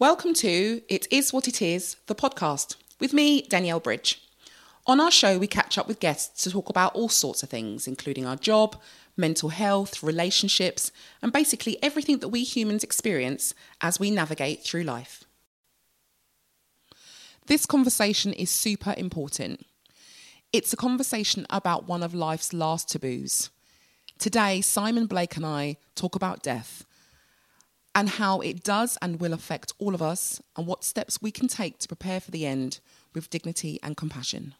Welcome to It Is What It Is, the podcast, with me, Danielle Bridge. On our show, we catch up with guests to talk about all sorts of things, including our job, mental health, relationships, and basically everything that we humans experience as we navigate through life. This conversation is super important. It's a conversation about one of life's last taboos. Today, Simon Blake and I talk about death and how it does and will affect all of us, and what steps we can take to prepare for the end with dignity and compassion.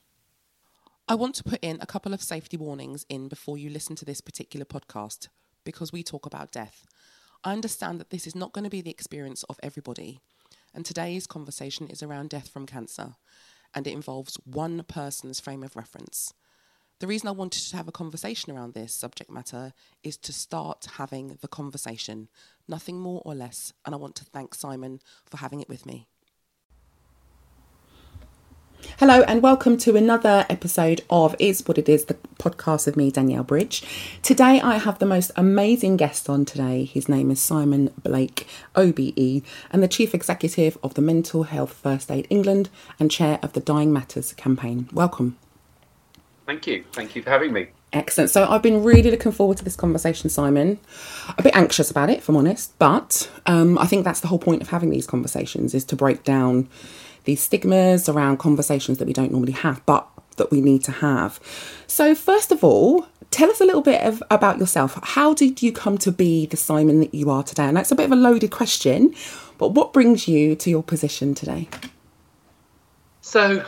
I want to put in a couple of safety warnings in before you listen to this particular podcast because we talk about death. I understand that this is not going to be the experience of everybody, and today's conversation is around death from cancer, and it involves one person's frame of reference. The reason I wanted to have a conversation around this subject matter is to start having the conversation, nothing more or less. And I want to thank Simon for having it with me. Hello, and welcome to another episode of It's What It Is, the podcast of me, Danielle Bridge. Today, I have the most amazing guest on today. His name is Simon Blake, OBE, and the Chief Executive of the Mental Health First Aid England and Chair of the Dying Matters campaign. Welcome. Thank you. Thank you for having me. Excellent. So I've been really looking forward to this conversation, Simon. A bit anxious about it, if I'm honest, but um, I think that's the whole point of having these conversations is to break down these stigmas around conversations that we don't normally have, but that we need to have. So first of all, tell us a little bit of, about yourself. How did you come to be the Simon that you are today? And that's a bit of a loaded question, but what brings you to your position today? So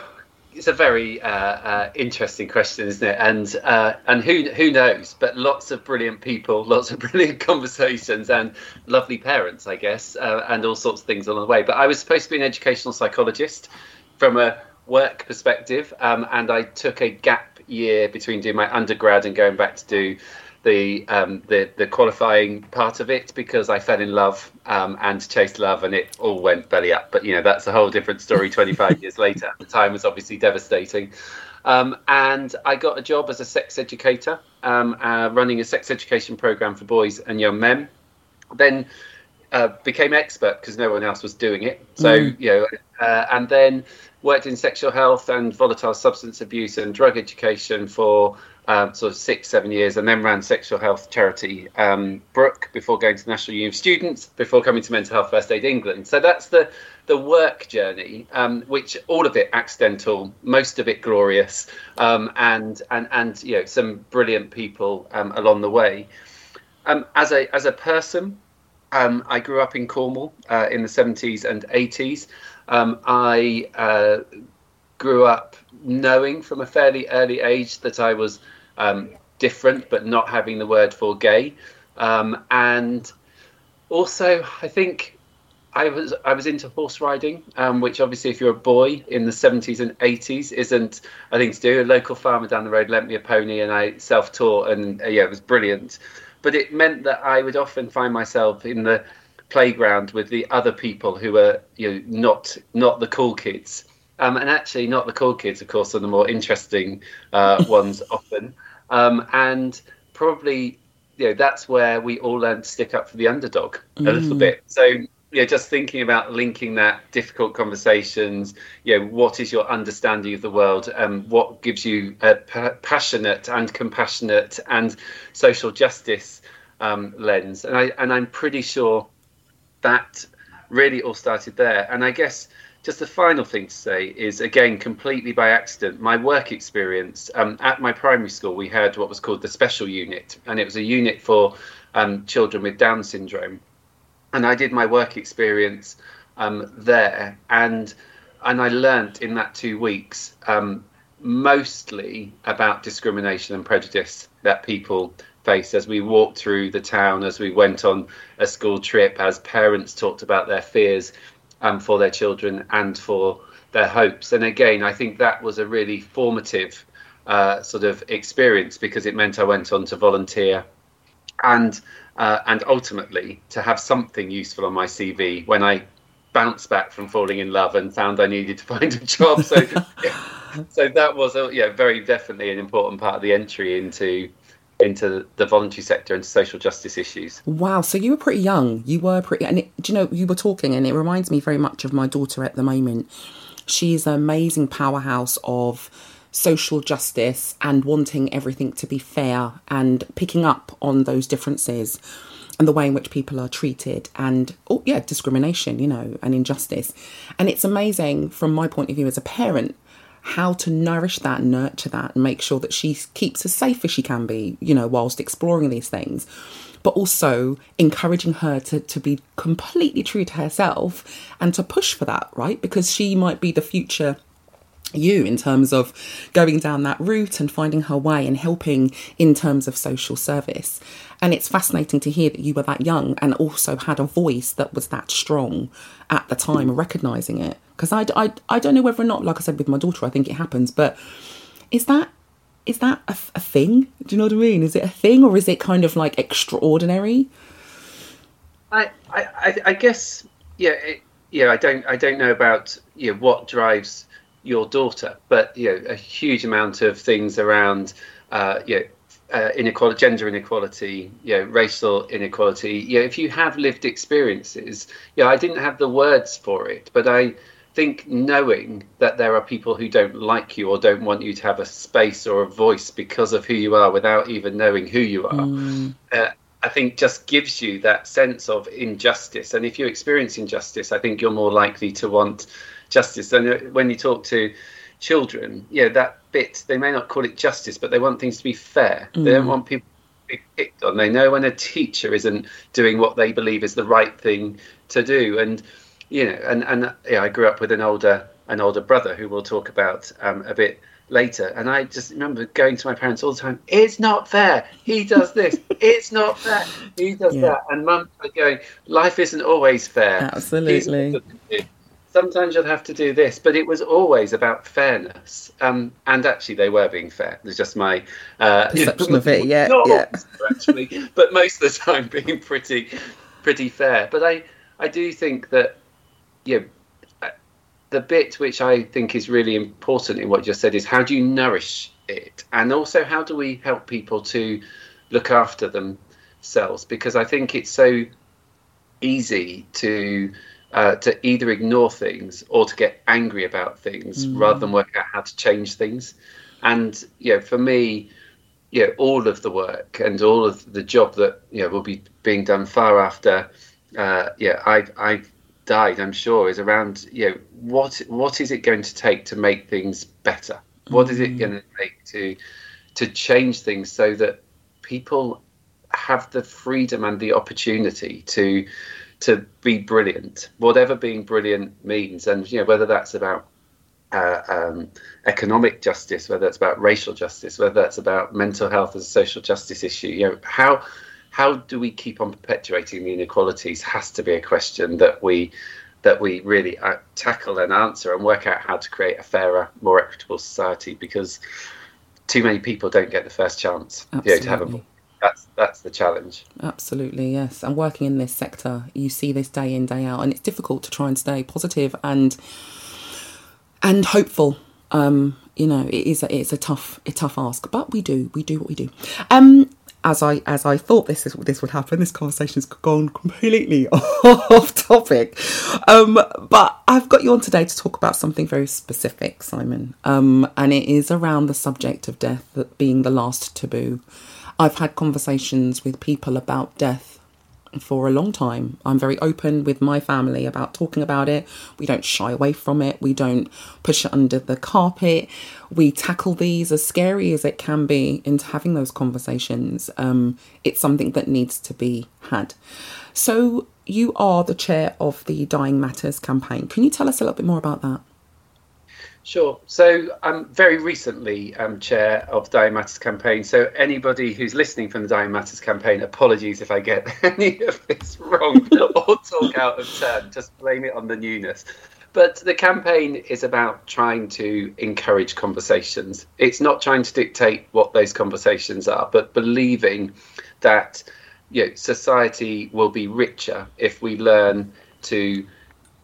it's a very uh, uh, interesting question, isn't it? And uh, and who who knows? But lots of brilliant people, lots of brilliant conversations, and lovely parents, I guess, uh, and all sorts of things along the way. But I was supposed to be an educational psychologist from a work perspective, um, and I took a gap year between doing my undergrad and going back to do the um, the the qualifying part of it because I fell in love um, and chased love and it all went belly up. But you know that's a whole different story. Twenty five years later, the time was obviously devastating. Um, and I got a job as a sex educator, um, uh, running a sex education program for boys and young men. Then uh, became expert because no one else was doing it. So mm. you know, uh, and then worked in sexual health and volatile substance abuse and drug education for um, sort of six, seven years, and then ran sexual health charity um, Brook before going to National Union of Students, before coming to Mental Health First Aid England. So that's the the work journey, um, which all of it accidental, most of it glorious, um, and and and you know some brilliant people um, along the way. Um, as a as a person, I grew up in Cornwall uh, in the 70s and 80s. I uh, grew up knowing from a fairly early age that I was um, different, but not having the word for gay. Um, and also, I think I was I was into horse riding, um, which obviously, if you're a boy in the 70s and 80s, isn't a thing to do. A local farmer down the road lent me a pony, and I self-taught, and uh, yeah, it was brilliant. But it meant that I would often find myself in the playground with the other people who were you know not not the cool kids um, and actually not the cool kids of course are the more interesting uh, ones often um, and probably, you know, that's where we all learn to stick up for the underdog mm. a little mm. bit. So, you know, just thinking about linking that difficult conversations, you know, what is your understanding of the world? and um, what gives you a p- passionate and compassionate and social justice um, lens? And I and I'm pretty sure that really all started there. And I guess just the final thing to say is again completely by accident my work experience um, at my primary school we had what was called the special unit and it was a unit for um, children with down syndrome. And i did my work experience um, there and and i learnt in that two weeks um, mostly about discrimination and prejudice that people face as we walked through the town as we went on a school trip as parents talked about their fears um, for their children and for their hopes. And again, I think that was a really formative uh, sort of experience because it meant I went on to volunteer and uh, and ultimately to have something useful on my CV when I bounced back from falling in love and found I needed to find a job. So, yeah, so that was a, yeah, very definitely an important part of the entry into into the voluntary sector and social justice issues. Wow, so you were pretty young. You were pretty, and it, do you know you were talking, and it reminds me very much of my daughter at the moment. She's an amazing powerhouse of social justice and wanting everything to be fair and picking up on those differences and the way in which people are treated and oh yeah discrimination you know and injustice and it's amazing from my point of view as a parent how to nourish that nurture that and make sure that she keeps as safe as she can be you know whilst exploring these things. But also encouraging her to, to be completely true to herself and to push for that right? Because she might be the future you in terms of going down that route and finding her way and helping in terms of social service. And it's fascinating to hear that you were that young and also had a voice that was that strong at the time, recognizing it. Because I, I, I don't know whether or not, like I said with my daughter, I think it happens, but is that is that a, a thing? Do you know what I mean? Is it a thing or is it kind of like extraordinary? I, I, I guess, yeah, it, yeah. I don't, I don't know about you know, what drives your daughter, but you know a huge amount of things around uh, you know, uh, inequality, gender inequality, you know, racial inequality. You know, if you have lived experiences, you know, I didn't have the words for it, but I think knowing that there are people who don't like you or don't want you to have a space or a voice because of who you are without even knowing who you are. Mm. Uh, I think just gives you that sense of injustice. And if you experience injustice, I think you're more likely to want justice. And when you talk to children, yeah, that bit they may not call it justice, but they want things to be fair. Mm. They don't mm. want people to be picked on. They know when a teacher isn't doing what they believe is the right thing to do. And you know, and and yeah, I grew up with an older an older brother who we'll talk about um, a bit later. And I just remember going to my parents all the time, it's not fair. He does this. it's not fair. He does yeah. that. And mum going, life isn't always fair. Absolutely sometimes you'll have to do this, but it was always about fairness. Um, and actually, they were being fair. It's just my uh, perception of it. Yeah, yeah. Actually, but most of the time being pretty, pretty fair. But I, I do think that, you know, uh, the bit which I think is really important in what you just said is how do you nourish it, and also how do we help people to look after themselves? Because I think it's so easy to uh, to either ignore things or to get angry about things mm. rather than work out how to change things. And you know, for me, you know, all of the work and all of the job that you know will be being done far after, uh, yeah, I've I've died. I'm sure is around you know what what is it going to take to make things better? What mm. is it mm. going to take to to change things so that people have the freedom and the opportunity to to be brilliant, whatever being brilliant means, and you know whether that's about uh, um, economic justice, whether it's about racial justice, whether that's about mental health as a social justice issue. You know how how do we keep on perpetuating the inequalities has to be a question that we that we really uh, tackle and answer and work out how to create a fairer, more equitable society because too many people don't get the first chance you know, to have a that's that's the challenge. Absolutely, yes. And working in this sector, you see this day in day out, and it's difficult to try and stay positive and and hopeful. Um, you know, it is a, it's a tough a tough ask, but we do we do what we do. Um, as I as I thought this is this would happen, this conversation has gone completely off topic. Um, but I've got you on today to talk about something very specific, Simon. Um, and it is around the subject of death being the last taboo. I've had conversations with people about death for a long time. I'm very open with my family about talking about it. We don't shy away from it. We don't push it under the carpet. We tackle these as scary as it can be into having those conversations. Um, it's something that needs to be had. So, you are the chair of the Dying Matters campaign. Can you tell us a little bit more about that? Sure. So I'm very recently um, chair of Dying Matters campaign. So anybody who's listening from the Dying Matters campaign, apologies if I get any of this wrong or talk out of turn. Just blame it on the newness. But the campaign is about trying to encourage conversations. It's not trying to dictate what those conversations are, but believing that you know, society will be richer if we learn to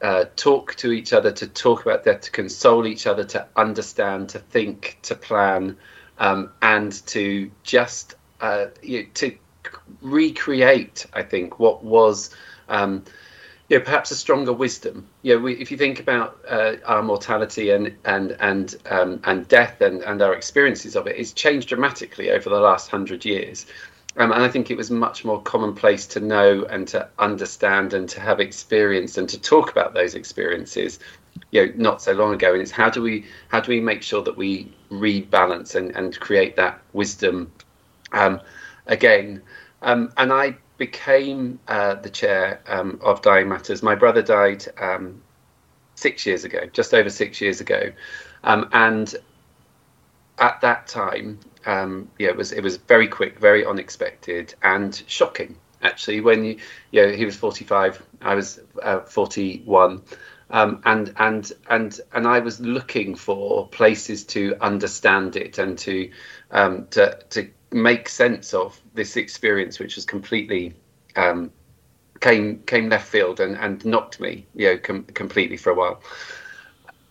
uh, talk to each other, to talk about death, to console each other, to understand, to think, to plan, um, and to just uh, you know, to recreate. I think what was. Um, you know, perhaps a stronger wisdom. You know, we, if you think about uh, our mortality and and and um, and death and, and our experiences of it, it's changed dramatically over the last hundred years. Um, and I think it was much more commonplace to know and to understand and to have experienced and to talk about those experiences, you know, not so long ago. And it's how do we how do we make sure that we rebalance and, and create that wisdom um, again? Um, and I became uh, the chair um, of Dying Matters. My brother died um, six years ago, just over six years ago, um, and at that time, um, yeah, it was it was very quick, very unexpected, and shocking. Actually, when you, you know, he was 45, I was uh, 41, um, and and and and I was looking for places to understand it and to um, to to make sense of this experience, which was completely um, came came left field and, and knocked me, you know, com- completely for a while,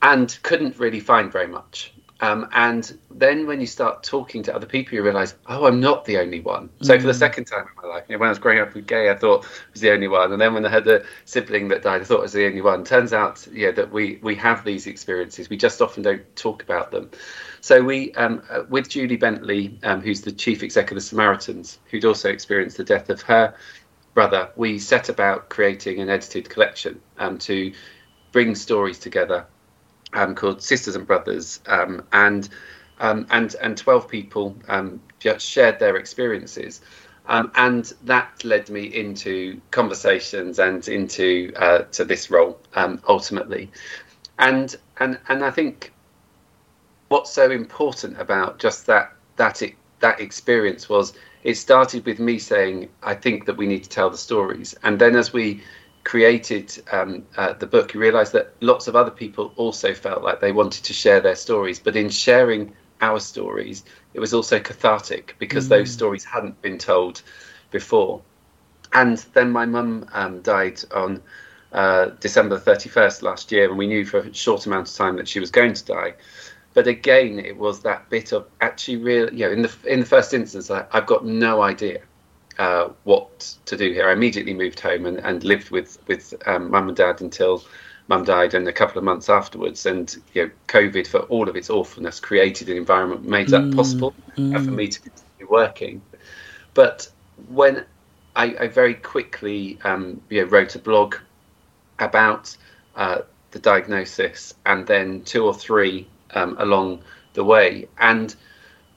and couldn't really find very much. Um, and then when you start talking to other people, you realize, oh, I'm not the only one. So for the mm. second time in my life, you know, when I was growing up with gay, I thought I was the only one. And then when I had a sibling that died, I thought I was the only one. Turns out, yeah, that we we have these experiences. We just often don't talk about them. So we, um, uh, with Julie Bentley, um, who's the chief executive of the Samaritans, who'd also experienced the death of her brother, we set about creating an edited collection um, to bring stories together um, called Sisters and Brothers, um, and um, and and twelve people um, just shared their experiences, um, and that led me into conversations and into uh, to this role um, ultimately, and and and I think what's so important about just that that it, that experience was it started with me saying I think that we need to tell the stories, and then as we created um, uh, the book, you realise that lots of other people also felt like they wanted to share their stories. But in sharing our stories, it was also cathartic because mm. those stories hadn't been told before. And then my mum um, died on uh, December 31st last year, and we knew for a short amount of time that she was going to die. But again, it was that bit of actually real, you know, in the in the first instance, I, I've got no idea uh, what to do here. I immediately moved home and, and lived with with um, mum and dad until mum died, and a couple of months afterwards. And you know, COVID, for all of its awfulness, created an environment made that mm, possible mm. for me to continue working. But when I, I very quickly um, you know, wrote a blog about uh, the diagnosis, and then two or three um, along the way, and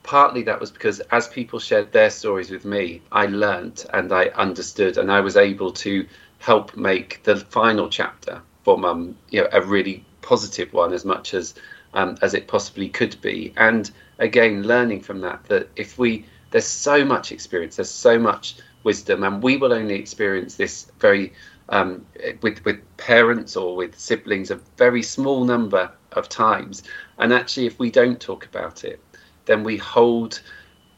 partly that was because as people shared their stories with me, I learnt and I understood, and I was able to help make the final chapter for Mum, you know, a really positive one as much as um, as it possibly could be. And again, learning from that that if we there's so much experience, there's so much wisdom, and we will only experience this very um, with with parents or with siblings a very small number of times. And actually, if we don't talk about it, then we hold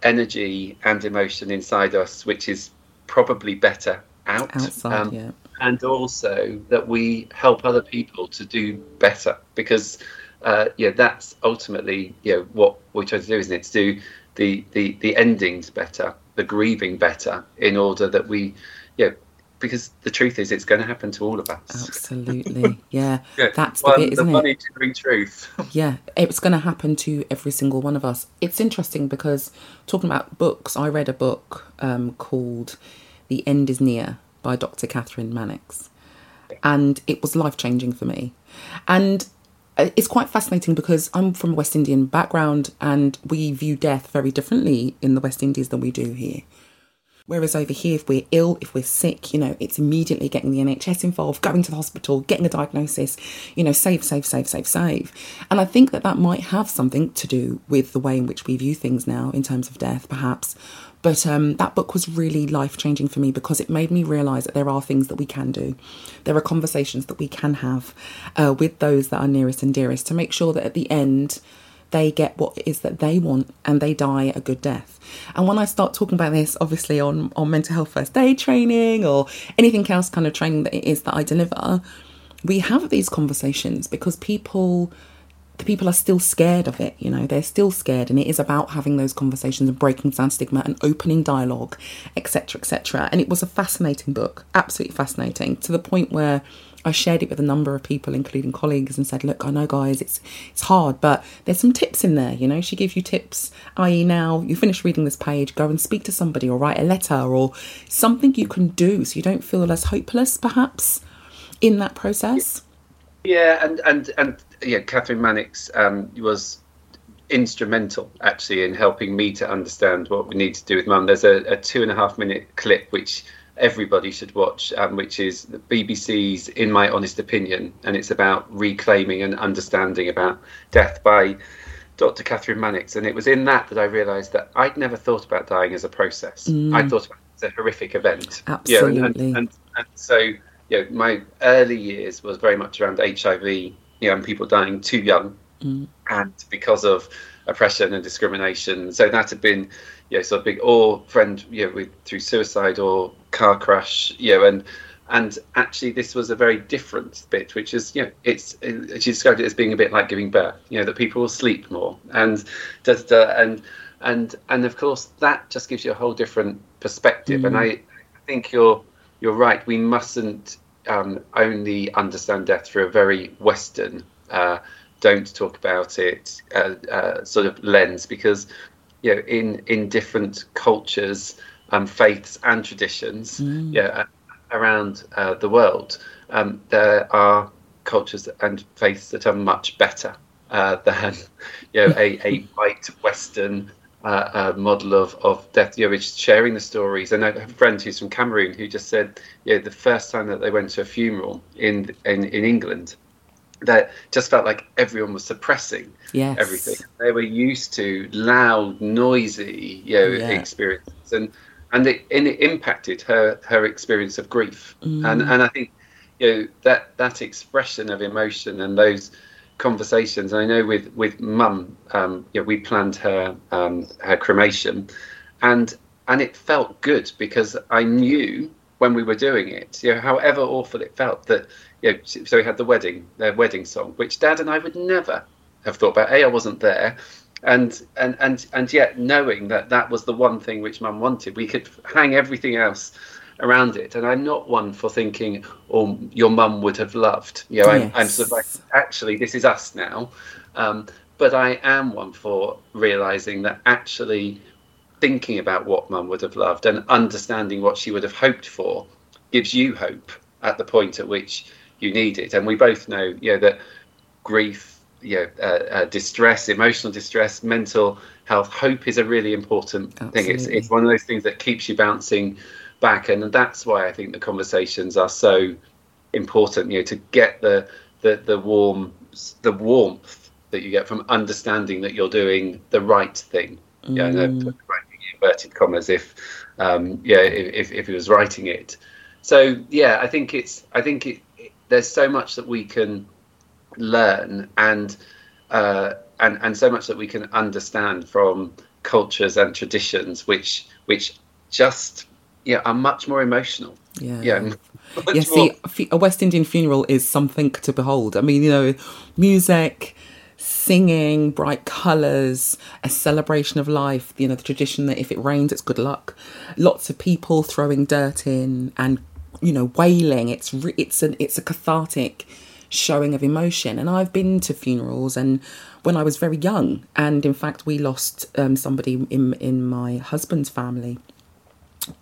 energy and emotion inside us, which is probably better out. Outside, um, yeah. And also that we help other people to do better because, uh, yeah, that's ultimately you know what we try to do, isn't it? To do the the the endings better, the grieving better, in order that we, you know, because the truth is it's going to happen to all of us. Absolutely. Yeah, yeah. that's the bit isn't the funny it truth. Yeah. It's going to happen to every single one of us. It's interesting because talking about books i read a book um, called the end is near by dr kathryn mannix. And it was life changing for me. And uh, it's quite fascinating because I'm from a West Indian background and we view death very differently in the West Indies than we do here. Whereas over here, if we're ill, if we're sick, you know, it's immediately getting the NHS involved, going to the hospital, getting a diagnosis, you know, save, save, save, save, save. And I think that that might have something to do with the way in which we view things now in terms of death, perhaps. But um, that book was really life changing for me because it made me realize that there are things that we can do. There are conversations that we can have uh, with those that are nearest and dearest to make sure that at the end, they get what it is that they want and they die a good death. And when I start talking about this, obviously on, on mental health first aid training or anything else kind of training that it is that I deliver, we have these conversations because people the people are still scared of it you know they're still scared and it is about having those conversations and breaking down stigma and opening dialogue etc etc and it was a fascinating book absolutely fascinating to the point where I shared it with a number of people, including colleagues, and said, "Look, I know, guys, it's it's hard, but there's some tips in there. You know, she gives you tips, i.e., now you finish reading this page, go and speak to somebody, or write a letter, or something you can do, so you don't feel as hopeless, perhaps, in that process." Yeah, and and and yeah, Kathryn Mannix um, was instrumental actually in helping me to understand what we need to do with mum. There's a, a two and a half minute clip which everybody should watch, um, which is the BBC's In My Honest Opinion, and it's about reclaiming and understanding about death by Dr. Kathryn Mannix. And it was in that that I realised that I'd never thought about dying as a process. Mm. I thought about it as a horrific event. Absolutely. You know, and, and, and, and, so, you know, my early years was very much around HIV, you know, and people dying too young, mm. and because of oppression and discrimination. So that had been, you know, sort of big, or friend, you know, with through suicide or car crash, you know, and and actually this was a very different bit, which is, you know, it's she described it as being a bit like giving birth, you know, that people will sleep more and da, da, da, and and and of course that just gives you a whole different perspective. Mm. And I, I think you're you're right. We mustn't um, only understand death through a very Western. Uh, don't talk about it uh, uh, sort of lens because you know in in different cultures um, faiths and traditions mm. yeah around uh, the world um, there are cultures and faiths that are much better uh, than you know a, a white western uh, uh, model of, of death, you know, sharing the stories. And I have a friend who's from Cameroon who just said, you know, the first time that they went to a funeral in in, in England, that just felt like everyone was suppressing yes. everything. They were used to loud, noisy, you know, yeah. experiences, and and it and it impacted her her experience of grief. Mm. And and I think you know that that expression of emotion and those conversations. I know with with mum, um, you know, we planned her um, her cremation, and and it felt good because I knew when we were doing it, you know, however awful it felt, that you know, so we had the wedding, their wedding song, which Dad and I would never have thought about. A, I wasn't there, and and and and yet knowing that that was the one thing which Mum wanted, we could hang everything else around it. And I'm not one for thinking, "Oh, your mum would have loved." You know, yes. I'm, I'm, sort of like, actually, this is us now. Um, but I am one for realizing that actually thinking about what mum would have loved and understanding what she would have hoped for gives you hope at the point at which you need it. And we both know, you know, that grief, you know, uh, uh, distress, emotional distress, mental health, hope is a really important Absolutely. thing. It's it's one of those things that keeps you bouncing back, and that's why I think the conversations are so important. You know, to get the the the warm the warmth that you get from understanding that you're doing the right thing. Mm. Yeah, no, inverted commas if um, yeah if, if he was writing it. So yeah, I think it's I think it, it, there's so much that we can learn and uh, and and so much that we can understand from cultures and traditions which which just yeah are much more emotional. Yeah. Yeah. Yeah, see, a West Indian funeral is something to behold. I mean, you know, music, singing, bright colours, a celebration of life, you know, the tradition that if it rains, it's good luck. Lots of people throwing dirt in and, you know, wailing. It's, re- it's, an, it's a cathartic showing of emotion. And I've been to funerals and when I was very young, and in fact, we lost um, somebody in, in my husband's family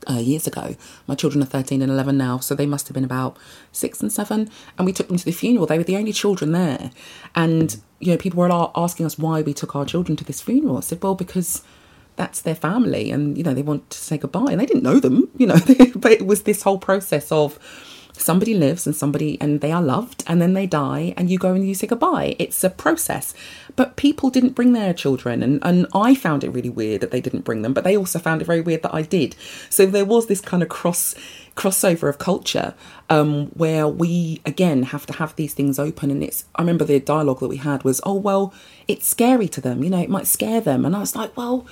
uh, years ago. My children are 13 and 11 now, so they must have been about six and seven. And we took them to the funeral. They were the only children there. And, you know, people were asking us why we took our children to this funeral. I said, well, because that's their family and, you know, they want to say goodbye. And they didn't know them, you know, but it was this whole process of somebody lives and somebody and they are loved and then they die and you go and you say goodbye it's a process but people didn't bring their children and, and i found it really weird that they didn't bring them but they also found it very weird that i did so there was this kind of cross crossover of culture um, where we again have to have these things open. And it's i remember the dialogue that we had was oh well it's scary to them you know it might scare them. And i was like well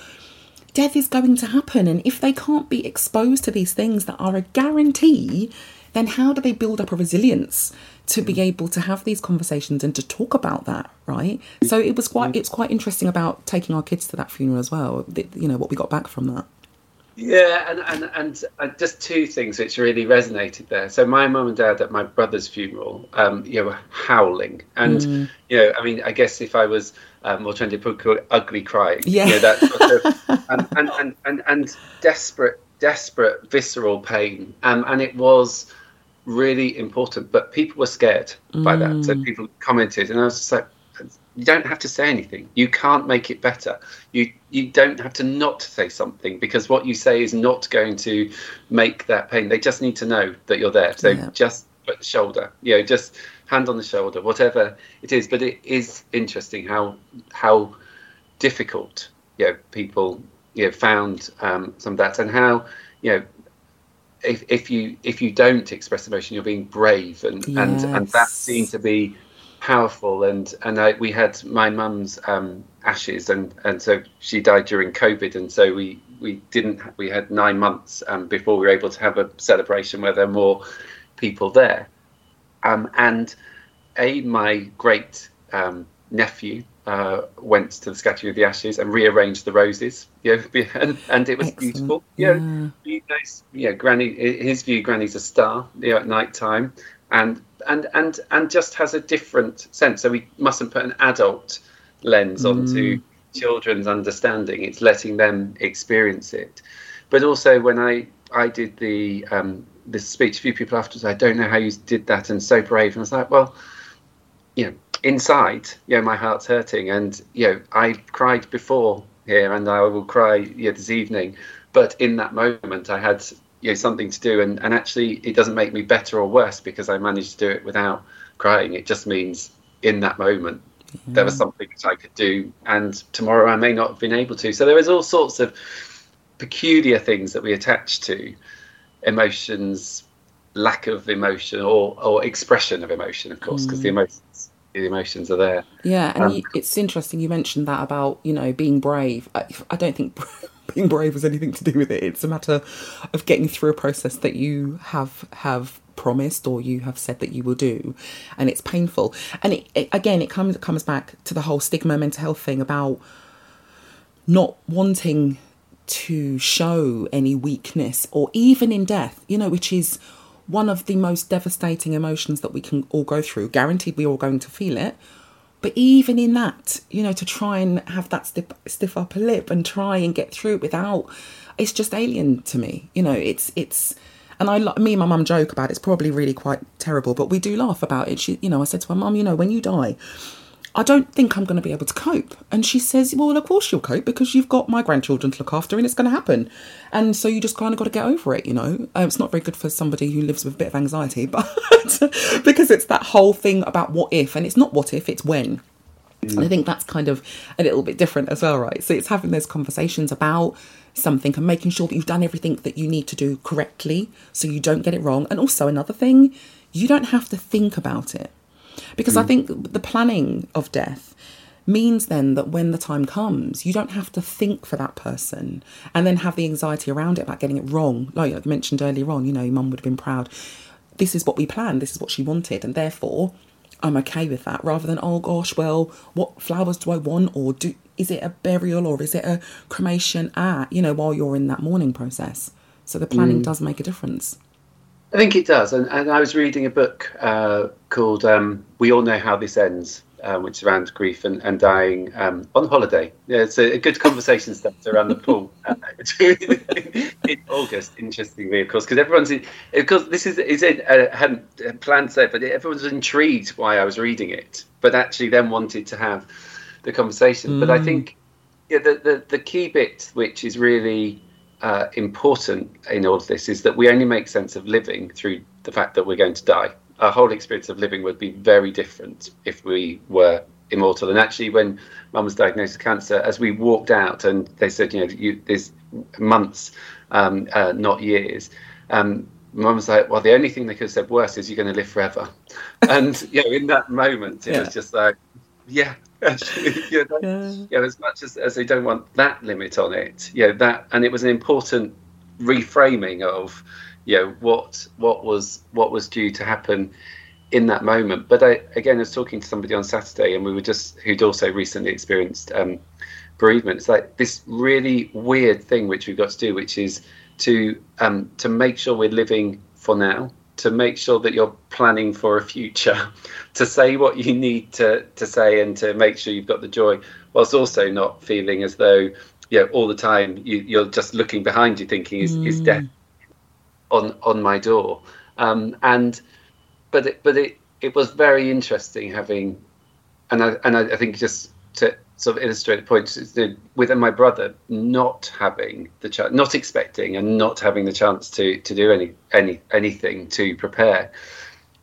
death is going to happen. And if they can't be exposed to these things that are a guarantee then how do they build up a resilience to be mm. able to have these conversations and to talk about that? Right? Mm. So it was quite mm. it's quite interesting about taking our kids to that funeral as well you know what we got back from that yeah, and, and, and, and, just two things which really resonated there. So my mum and dad at my brother's funeral, um, you know, were howling, and mm. you know, I mean, I guess if I was um, more trendy, call it ugly crying. Yeah, you know, that sort of, and, and, and, and, and desperate, desperate, visceral pain, um, and it was really important. But people were scared by mm. that, so mm. people commented, and I was just like, you don't have to say anything. You can't make it better. You you don't have to not say something because what you say is not going to make that pain. They just need to know that you're there. So yeah. just put the shoulder, you know, just hand on the shoulder, whatever it is. But it is interesting how how difficult you know people you know found um, some of that and how you know if, if you if you don't express emotion, you're being brave, and yes. and and that seemed to be powerful. And and I, we had my mum's um, ashes, and and so she died during COVID, and so we we didn't we had nine months um, before we were able to have a celebration where there were more people there. Um, and a my great um, nephew uh, went to the scattering of the ashes and rearranged the roses. Yeah, and, and it was Excellent. beautiful. Yeah, yeah. Nice. Yeah, Granny. His view, Granny's a star. You know, at night time, and and and and just has a different sense. So we mustn't put an adult lens mm. onto children's understanding. It's letting them experience it. But also when I I did the um, the speech, a few people afterwards, I don't know how you did that and so brave. And I was like, well, you know, inside, you know, my heart's hurting, and you know, I cried before here, and I will cry you know, this evening. But in that moment, I had you know something to do. And, and actually it doesn't make me better or worse because i managed to do it without crying. It just means in that moment there was something that i could do. And tomorrow i may not have been able to. So there is all sorts of peculiar things that we attach to emotions lack of emotion or or expression of emotion of course because mm. the emotions the emotions are there. Yeah and um, you, it's interesting you mentioned that about you know being brave. I, I don't think being brave has anything to do with it. It's a matter of getting through a process that you have have promised or you have said that you will do. And it's painful. And it, it, again it comes comes back to the whole stigma mental health thing about not wanting to show any weakness or even in death you know which is one of the most devastating emotions that we can all go through. Guaranteed we're all going to feel it but even in that, you know, to try and have that stiff, stiff upper lip and try and get through it without, it's just alien to me. You know, it's it's, and I, me and my mum joke about it. It's probably really quite terrible, but we do laugh about it. She, you know, I said to my mum, you know, when you die, I don't think I'm going to be able to cope. And she says, Well, of course you'll cope because you've got my grandchildren to look after and it's going to happen. And so you just kind of got to get over it, you know. Uh, it's not very good for somebody who lives with a bit of anxiety, but because it's that whole thing about what if, and it's not what if, it's when. And I think that's kind of a little bit different as well, right? So it's having those conversations about something and making sure that you've done everything that you need to do correctly so you don't get it wrong. And also, another thing, you don't have to think about it because mm. I think the planning of death means then that when the time comes, you don't have to think for that person and then have the anxiety around it about getting it wrong. Like I mentioned earlier on, you know, your mum would have been proud. This is what we planned, this is what she wanted, and therefore I'm okay with that rather than, oh gosh, well, what flowers do I want? Or do is it a burial or is it a cremation? Ah, you know, while you're in that mourning process. So the planning mm. does make a difference. I think it does. And, and I was reading a book uh, called um, We All Know How This Ends, um, which is around grief and, and dying um, on holiday. Yeah, it's a, a good conversation starter around the pool uh, in August, interestingly, of course, because everyone's in, because this is, is it, uh, I hadn't planned to say it, but everyone's intrigued why I was reading it, but actually then wanted to have the conversation. Mm. But I mm. think yeah, the, the, the key bit, which is really uh, important in all of this is that we only make sense of living through the fact that we're going to die. Our whole experience of living would be very different if we were immortal. And actually, when mum was diagnosed with cancer, as we walked out and they said, you know, you, there's months, um, uh, not years. Um, mum was like, well, the only thing they could have said worse is you're going to live forever. and you know, in that moment, it yeah. was just like, yeah, actually, you know, yeah. Know, as much as, as they don't want that limit on it, yeah, that, and it was an important reframing of, you know, what what was what was due to happen in that moment. But I, again, I was talking to somebody on Saturday, and we were just who'd also recently experienced um, bereavement. It's like this really weird thing which we've got to do, which is to um, to make sure we're living for now, to make sure that you're planning for a future, to say what you need to to say, and to make sure you've got the joy, whilst also not feeling as though you know all the time you, are just looking behind you, thinking is mm. is death on on my door, um, and but it, but it it was very interesting having, and I and I, I think just to sort of illustrate the point within my brother not having the chance, not expecting and not having the chance to to do any any anything to prepare.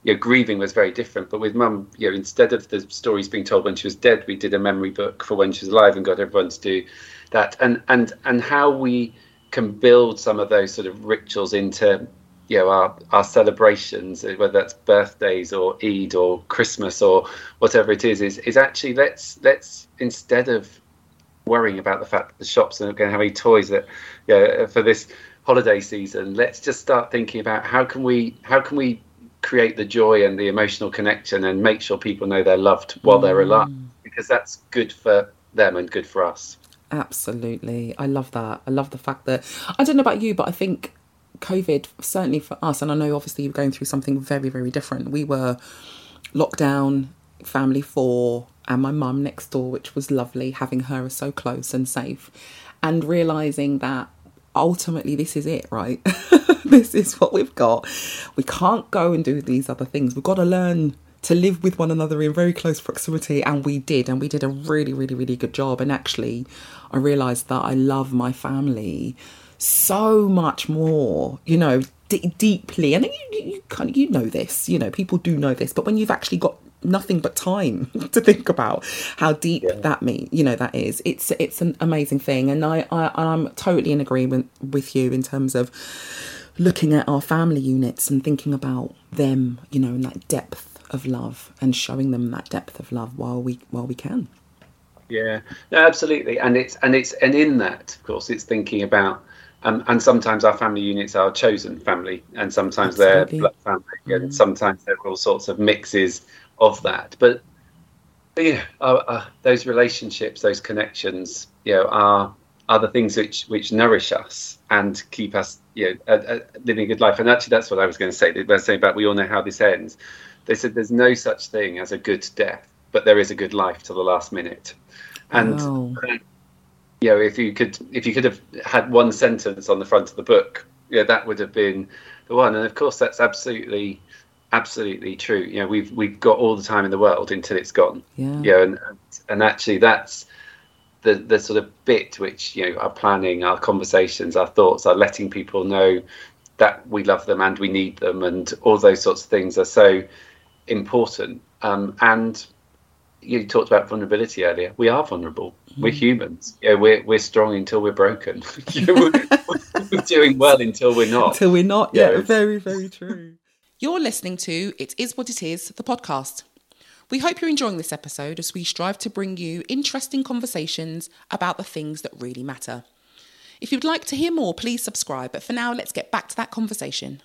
You know, grieving was very different. But with mum, you know, instead of the stories being told when she was dead, we did a memory book for when she was alive and got everyone to do that. And and and how we can build some of those sort of rituals into you know our our celebrations, whether that's birthdays or Eid or Christmas or whatever it is, is is actually let's let's instead of worrying about the fact that the shops aren't going to have any toys that you know, for this holiday season, let's just start thinking about how can we how can we create the joy and the emotional connection and make sure people know they're loved while mm. they're alive because that's good for them and good for us. Absolutely. I love that. I love the fact that I don't know about you, but I think COVID, certainly for us, and I know obviously you're going through something very, very different. We were locked down, family four, and my mum next door, which was lovely, having her so close and safe, and realizing that ultimately this is it, right? this is what we've got. We can't go and do these other things. We've got to learn to live with one another in very close proximity and we did and we did a really really really good job and actually i realized that i love my family so much more, you know, d- deeply. And you, you kind of you know this, you know, people do know this, but when you've actually got nothing but time to think about how deep yeah. that me you know that is it's it's an amazing thing and I, I i'm totally in agreement with you in terms of looking at our family units and thinking about them you know in that depth of love and showing them that depth of love while we while we can yeah no absolutely and it's and it's and in that of course it's thinking about um, and sometimes our family units are chosen family, and sometimes Absolutely. they're blood family, and mm. sometimes there are all sorts of mixes of that. But, but yeah, uh, uh, those relationships, those connections, you know, are are the things which which nourish us and keep us, you know, uh, living a good life. And actually, that's what I was going to say. They were saying about we all know how this ends. They said there's no such thing as a good death, but there is a good life to the last minute. And oh you know, if you could if you could have had one sentence on the front of the book, yeah, that would have been the one. And of course, that's absolutely absolutely true. You know, we've we've got all the time in the world until it's gone. Yeah. You know, and and actually that's the the sort of bit which you know our planning, our conversations, our thoughts, our letting people know that we love them and we need them, and all those sorts of things are so important. Um, and you talked about vulnerability earlier. We are vulnerable. We're hmm. humans. Yeah, we're we're strong until we're broken. we're, we're, doing well until we're not. Until we're not. Yeah, yeah very very true. You're listening to It Is What It Is, the podcast. We hope you're enjoying this episode as we strive to bring you interesting conversations about the things that really matter. If you'd like to hear more, please subscribe. But for now, let's get back to that conversation.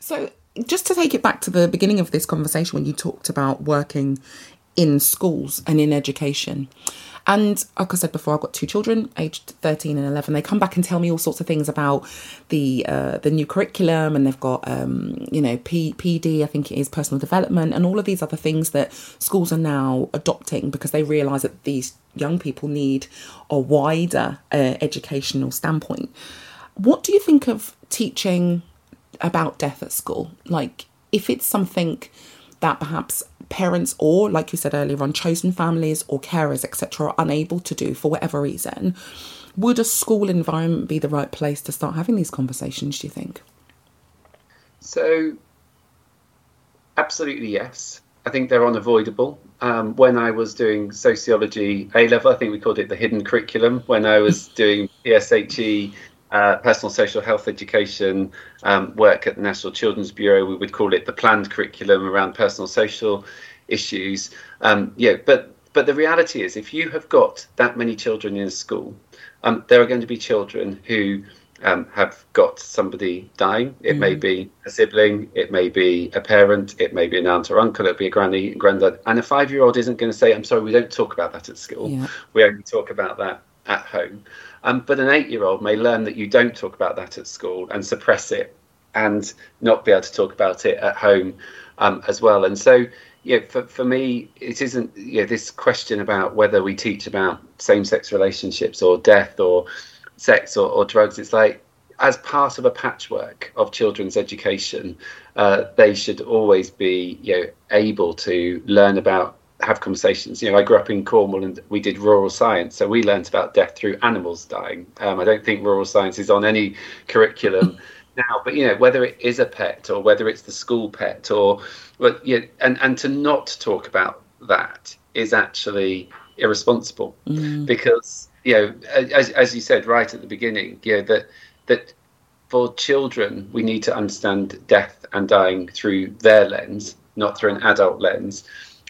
So, just to take it back to the beginning of this conversation when you talked about working in schools and in education. And like I said before, I've got two children, aged 13 and 11. They come back and tell me all sorts of things about the uh, the new curriculum, and they've got um, you know P- PD, I think it is personal development, and all of these other things that schools are now adopting because they realise that these young people need a wider uh, educational standpoint. What do you think of teaching about death at school. Like, if it's something that perhaps parents or, like you said earlier on, chosen families or carers, etc., are unable to do for whatever reason, would a school environment be the right place to start having these conversations, do you think? So, absolutely yes. I think they're unavoidable. Um, when I was doing sociology A level, I think we called it the hidden curriculum. When I was doing PSHE, uh, personal social health education um, work at the National Children's Bureau, we would call it the planned curriculum around personal social issues. Um, yeah, but but the reality is, if you have got that many children in a school, um, there are going to be children who um, have got somebody dying. It mm. may be a sibling, it may be a parent, it may be an aunt or uncle, it'll be a granny, and granddad. And a five year old isn't going to say, I'm sorry, we don't talk about that at school. Yeah. We only talk about that at home. Um, but an eight year old may learn that you don't talk about that at school and suppress it and not be able to talk about it at home um, as well. And so, yeah, for, for me, it isn't yeah, this question about whether we teach about same sex relationships or death or sex or, or drugs. It's like as part of a patchwork of children's education, uh, they should always be you know able to learn about have conversations. You know, I grew up in Cornwall and we did rural science, so we learned about death through animals dying. Um, I don't think rural science is on any curriculum now, but you know, whether it is a pet or whether it's the school pet or, but yeah, and and to not talk about that is actually irresponsible mm. because you know, as, as you said right at the beginning, you know, that that for children we need to understand death and dying through their lens, not through an adult lens.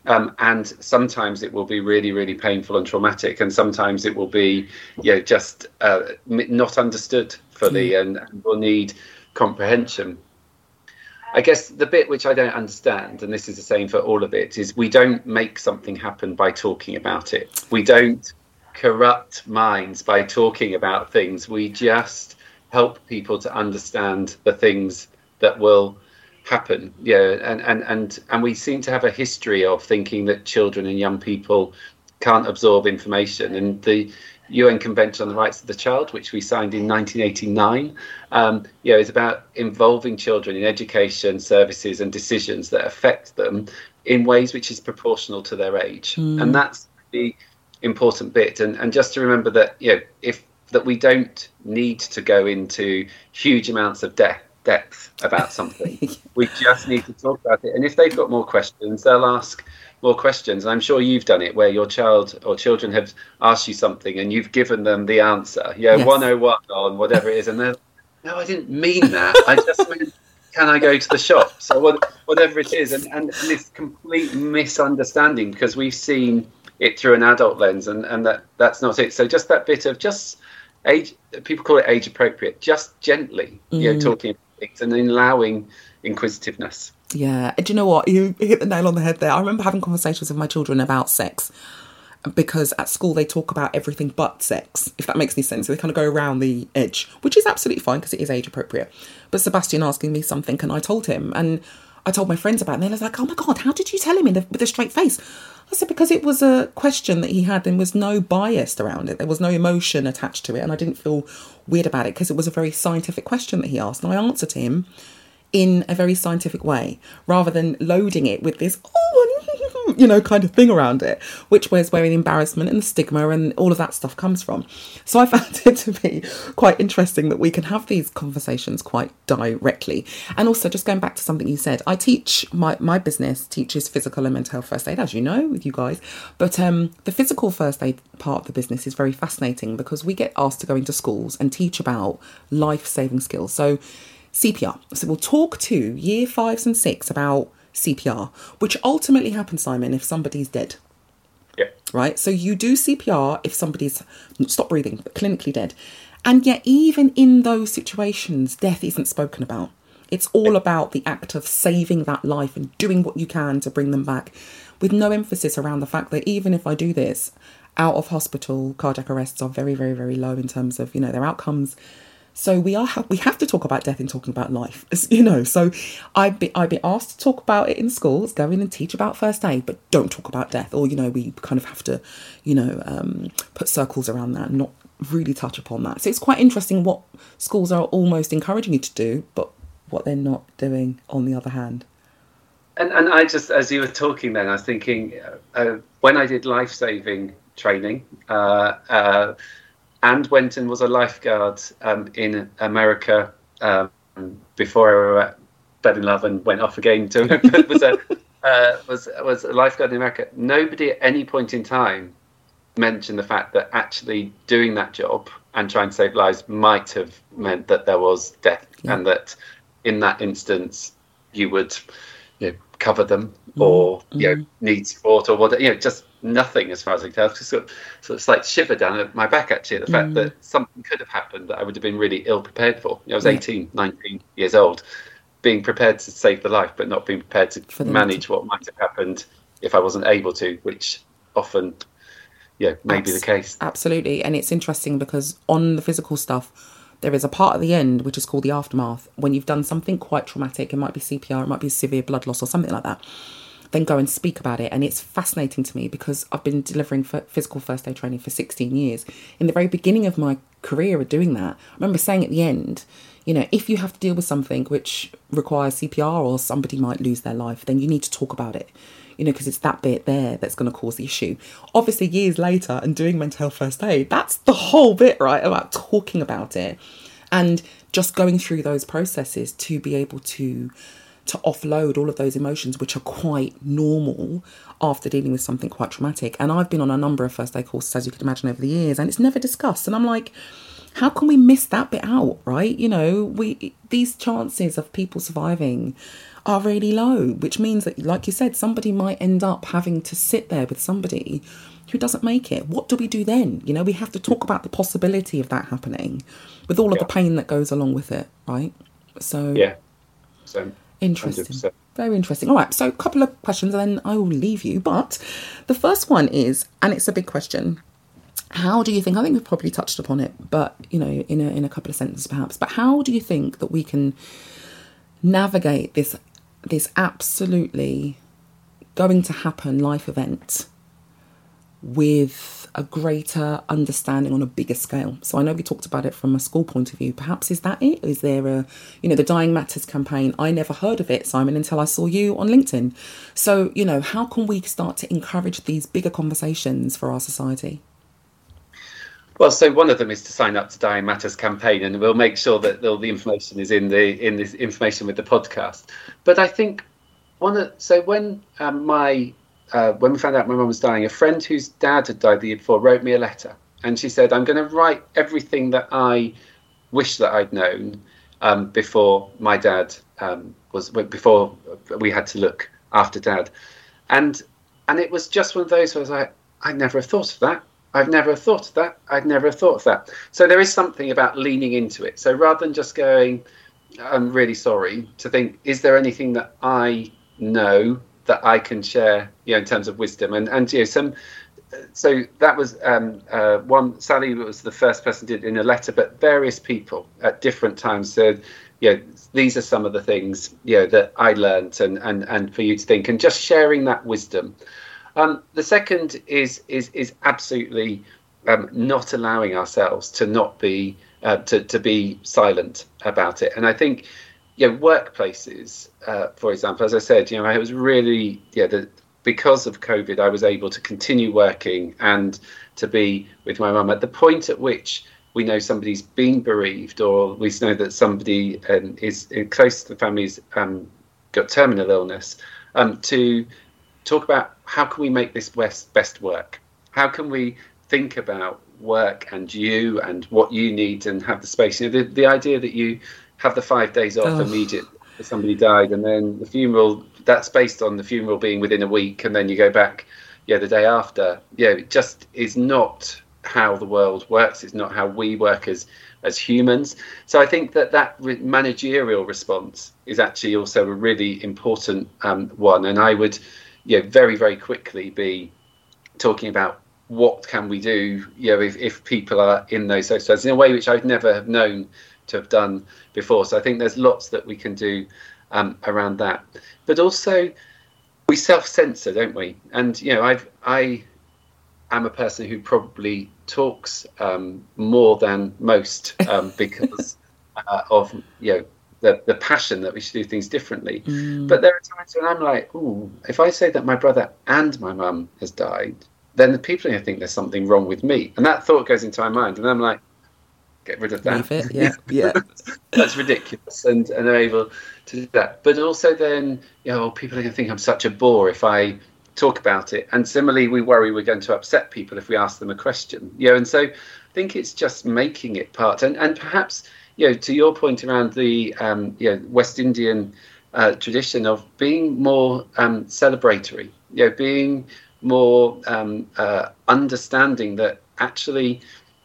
Um, and sometimes it will be really, really painful and traumatic, and sometimes it will be, you know, just uh, not understood fully, mm. and, and will need comprehension. I guess the bit which I don't understand, and this is the same for all of it, is we don't make something happen by talking about it. We don't corrupt minds by talking about things. We just help people to understand the things that will happen. Yeah, and and and and we seem to have a history of thinking that children and young people can't absorb information. And the UN Convention on the Rights of the Child, which we signed in 1989, um, you know, is about involving children in education, services, and decisions that affect them in ways which is proportional to their age. Mm. And that's the important bit. And, and just to remember that, you know, if that we don't need to go into huge amounts of depth depth about something. we just need to talk about it. And if they've got more questions, they'll ask more questions. And I'm sure you've done it where your child or children have asked you something and you've given them the answer. Yeah, yes. 101 on whatever it is. And they're, no, I didn't mean that. I just meant, can I go to the shop? So what, whatever it is. And, and this complete misunderstanding because we've seen it through an adult lens, and and that that's not it. So just that bit of just age, people call it age appropriate, just gently, mm. you know, mm. talking things and allowing inquisitiveness. Yeah, do you know what? You hit the nail on the head there. I remember having conversations with my children about sex because at school they talk about everything but sex, if that makes any sense. So they kind of go around the edge, which is absolutely fine because it is age appropriate. But Sebastian asking me something, and I told him, and I told my friends about it, and they were like, "Oh my god, how did you tell him in the, with a straight face?" I said, because it was a question that he had and was no bias around it. There was no emotion attached to it. And I didn't feel weird about it because it was a very scientific question that he asked. And I answered him in a very scientific way rather than loading it with this, oh, you know, kind of thing around it, which was where the embarrassment and the stigma and all of that stuff comes from. So I found it to be quite interesting that we can have these conversations quite directly. And also, just going back to something you said, I teach my, my business teaches physical and mental health first aid, as you know, with you guys. But um, the physical first aid part of the business is very fascinating because we get asked to go into schools and teach about life saving skills. So CPR. So we'll talk to year fives and six about CPR, which ultimately happens, Simon, if somebody's dead. Yeah. Right? So you do CPR if somebody's stop breathing, but clinically dead. And yet, even in those situations, death isn't spoken about. It's all about the act of saving that life and doing what you can to bring them back, with no emphasis around the fact that even if I do this, out of hospital cardiac arrests are very, very, very low in terms of you know their outcomes so we are we have to talk about death in talking about life, you know. So I'd be I'd be asked to talk about it in schools, go in and teach about first aid, but don't talk about death. Or you know, we kind of have to, you know, um, put circles around that, and not really touch upon that. So it's quite interesting what schools are almost encouraging you to do, but what they're not doing on the other hand. And and I just as you were talking, then I was thinking uh, when I did life saving training. Uh, uh, and went and was a lifeguard um, in America um, before I fell in love and went off again to was a uh, was was a lifeguard in America. Nobody at any point in time mentioned the fact that actually doing that job and trying to save lives might have meant that there was death, yeah. and that in that instance you would you know, cover them mm. or mm. you know mm. need support or whatever you know just nothing as far as I can tell. Just sort of, sort of like shiver down my back actually the fact mm. that something could have happened that I would have been really ill prepared for. I was yeah. 18, 19 years old, being prepared to save the life, but not being prepared to manage what might have happened if I wasn't able to, which often, yeah, may Abs- be the case. Absolutely, and it's interesting because on the physical stuff. There is a part at the end which is called the aftermath. When you've done something quite traumatic, it might be CPR, it might be severe blood loss or something like that then go and speak about it. And it's fascinating to me because I've been delivering physical first aid training for 16 years. In the very beginning of my career of doing that, I remember saying at the end, you know, if you have to deal with something which requires CPR or somebody might lose their life, then you need to talk about it you know, because it's that bit there that's going to cause the issue. Obviously, years later and doing mental health first aid, that's the whole bit, right? About talking about it and just going through those processes to be able to to offload all of those emotions, which are quite normal after dealing with something quite traumatic. And I've been on a number of first aid courses, as you can imagine, over the years, and it's never discussed. And I'm like, how can we miss that bit out, right? You know, we these chances of people surviving are really low, which means that, like you said, somebody might end up having to sit there with somebody who doesn't make it. What do we do then? You know, we have to talk about the possibility of that happening with all of yeah. the pain that goes along with it, right? So, yeah. So, Interesting. 100%. Very interesting. All right, so a couple of questions and then I will leave you. But the first one is, and it's a big question. How do you think? I think we've probably touched upon it, but you know, in a in a couple of sentences perhaps. But how do you think that we can navigate this this absolutely going to happen life event with a greater understanding on a bigger scale. So I know we talked about it from a school point of view. Perhaps is that it? Is there a, you know, the Dying Matters campaign? I never heard of it, Simon, until I saw you on LinkedIn. So, you know, how can we start to encourage these bigger conversations for our society? Well, so one of them is to sign up to Dying Matters campaign, and we'll make sure that all the information is in the in this information with the podcast. But I think one of so when um, my uh, when we found out my mum was dying, a friend whose dad had died the year before wrote me a letter, and she said, "I'm going to write everything that I wish that I'd known um, before my dad um, was before we had to look after dad," and and it was just one of those where I was like, "I'd never have thought of that. I've never thought of that. I'd never have thought of that." So there is something about leaning into it. So rather than just going, "I'm really sorry," to think, "Is there anything that I know that I can share, you know, in terms of wisdom. And and you know, some. So that was um, uh, one. Sally was the first person did in a letter, but various people at different times said, know, these are some of the things you know that I learned, and and and for you to think, and just sharing that wisdom. Um, the second is is is absolutely um, not allowing ourselves to not be uh, to to be silent about it, and I think yeah, workplaces, uh, for example, as I said, you know, I was really, yeah, the, because of COVID, I was able to continue working and to be with my mum at the point at which we know somebody's been bereaved or we know that somebody um, is close to the family's um, got terminal illness, um, to talk about how can we make this best, best work? How can we think about work and you and what you need and have the space? You know, the, the idea that you have the five days off oh. immediate if somebody died, and then the funeral. That's based on the funeral being within a week, and then you go back, yeah, the day after. Yeah, it just is not how the world works. It's not how we work as as humans. So I think that that managerial response is actually also a really important um, one, and I would, you know, very very quickly be talking about what can we do, you know, if, if people are in those circumstances in a way which I'd never have known to have done before. So I think there's lots that we can do um, around that. But also, we self-censor, don't we? And you know, I've I am a person who probably talks um, more than most um, because uh, of you know the, the passion that we should do things differently. Mm. But there are times when I'm like, ooh, if I say that my brother and my mum has died, then the people are going to think there's something wrong with me. And that thought goes into my mind. And I'm like, get rid of that. It, yeah, yeah. That's ridiculous, and and they're able to do that. But also, then you know, people are going to think I'm such a bore if I talk about it. And similarly, we worry we're going to upset people if we ask them a question. You know, and so I think it's just making it part, and and perhaps you know, to your point around the um, you know West Indian uh, tradition of being more um, celebratory, you know, being more um, uh, understanding that actually,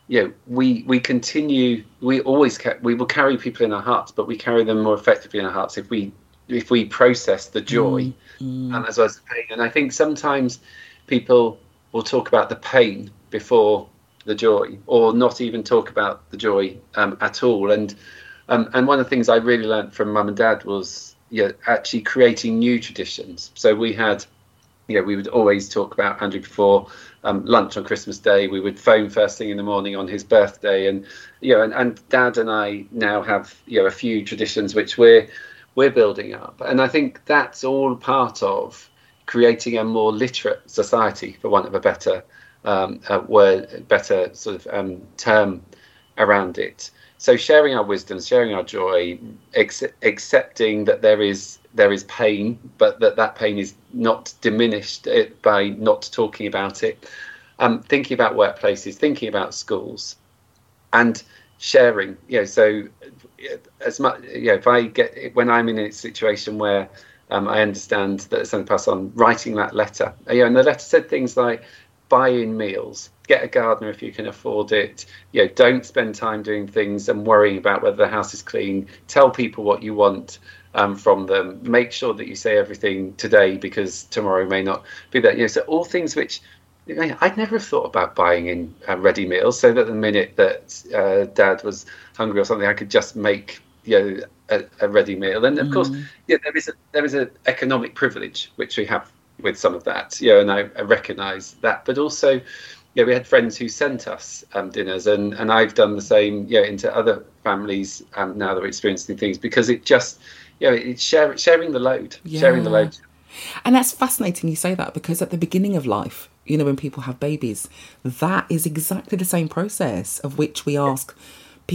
you know, we we continue, we always ca- we will carry people in our hearts, but we carry them more effectively in our hearts if we if we process the joy mm, mm. Um, as well as the pain. And I think sometimes people will talk about the pain before the joy, or not even talk about the joy um, at all. And um, and one of the things I really learned from mum and dad was yeah, actually creating new traditions. So we had, you know, we would always talk about Andrew before um, lunch on Christmas Day. We would phone first thing in the morning on his birthday, and you know, and, and Dad and I now have you know a few traditions which we're we're building up, and I think that's all part of creating a more literate society, for want of a better um, uh, word, better sort of um, term around it. So sharing our wisdom, sharing our joy, ex- accepting that there is there is pain, but that that pain is not diminished uh, by not talking about it. Um, thinking about workplaces, thinking about schools, and sharing. You know, so uh, as much you know, if I get when I'm in a situation where um, I understand that something passed on, writing that letter. You know, and the letter said things like, buy in meals get a gardener if you can afford it you know don't spend time doing things and worrying about whether the house is clean tell people what you want um, from them make sure that you say everything today because tomorrow may not be there you know so all things which I'd never have thought about buying in uh, ready meals, so that the minute that uh, Dad was hungry or something, I could just make you know a, a ready meal. And of mm. course, yeah, there is a there is an economic privilege which we have with some of that, you know, and I, I recognise that. But also, yeah, we had friends who sent us um, dinners, and, and I've done the same, yeah, into other families um, now that we're experiencing things because it just, you know, it's share, sharing the load, yeah. sharing the load. And that's fascinating you say that because at the beginning of life, you know, when people have babies, that is exactly the same process of which we ask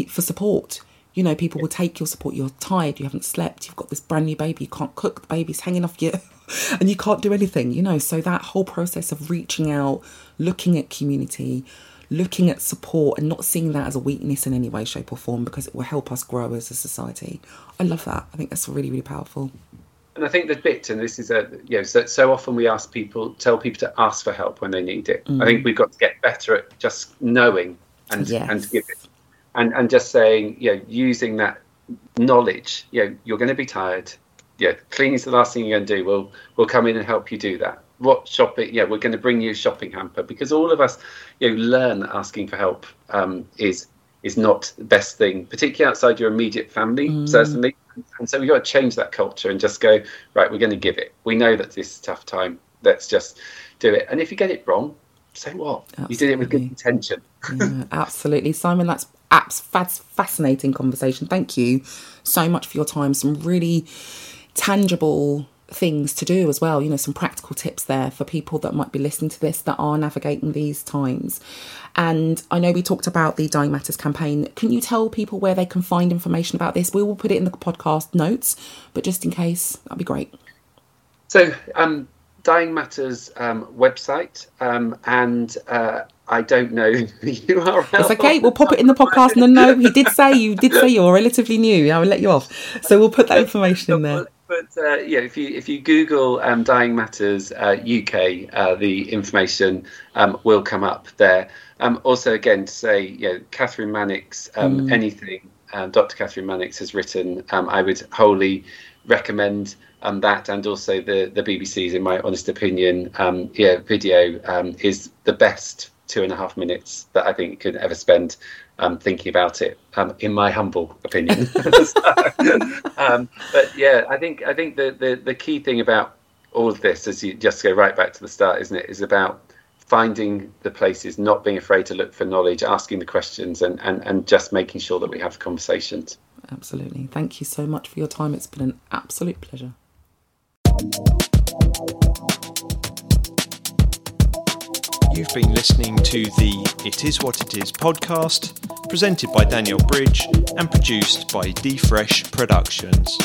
for support you know, people will take your support. You're tired, you haven't slept, you've got this brand new baby, you can't cook, the baby's hanging off you, and you can't do anything, you know. So, that whole process of reaching out, looking at community, looking at support, and not seeing that as a weakness in any way, shape, or form because it will help us grow as a society. I love that. I think that's really, really powerful. And I think the bit, and this is a, you know, so, so often we ask people, tell people to ask for help when they need it. Mm. I think we've got to get better at just knowing and yes. and give it and and just saying, you know, using that knowledge, you know, you're going to be tired. Yeah, cleaning's the last thing you're going to do. We'll we'll come in and help you do that. What shopping? Yeah, we're going to bring you a shopping hamper because all of us, you know, learn that asking for help um, is is not the best thing, particularly outside your immediate family, mm. certainly. And so we've got to change that culture and just go, right, we're going to give it. We know that this is a tough time. Let's just do it. And if you get it wrong, say what? Absolutely. You did it with good intention. yeah, absolutely. Simon, that's apps fascinating conversation. Thank you so much for your time. Some really tangible things to do as well. You know, some practical tips there for people that might be listening to this that are navigating these times. And I know we talked about the Dying Matters campaign. Can you tell people where they can find information about this? We will put it in the podcast notes, but just in case, that'd be great. So, um, Dying Matters um, website, um, and uh, I don't know the URL. It's okay. We'll pop it in the podcast. No, no, he did say you did say you're relatively new. I will let you off. So we'll put that information in there. But uh, yeah, if you if you Google um, Dying Matters uh, UK, uh, the information um, will come up there. Um, also, again, to say, you know, Kathryn Mannix, um, mm. anything um, Dr. Kathryn Mannix has written, um, I would wholly recommend um, that and also the the BBC's, in my honest opinion, um, yeah, video um, is the best two and a half minutes that I think you could ever spend um, thinking about it. Um, in my humble opinion, so, um, but yeah, I think I think the, the the key thing about all of this, as you just go right back to the start, isn't it, is about finding the places, not being afraid to look for knowledge, asking the questions, and, and, and just making sure that we have conversations. Absolutely. Thank you so much for your time. It's been an absolute pleasure. You've been listening to the It Is What It Is podcast, presented by Daniel Bridge and produced by D Fresh Productions.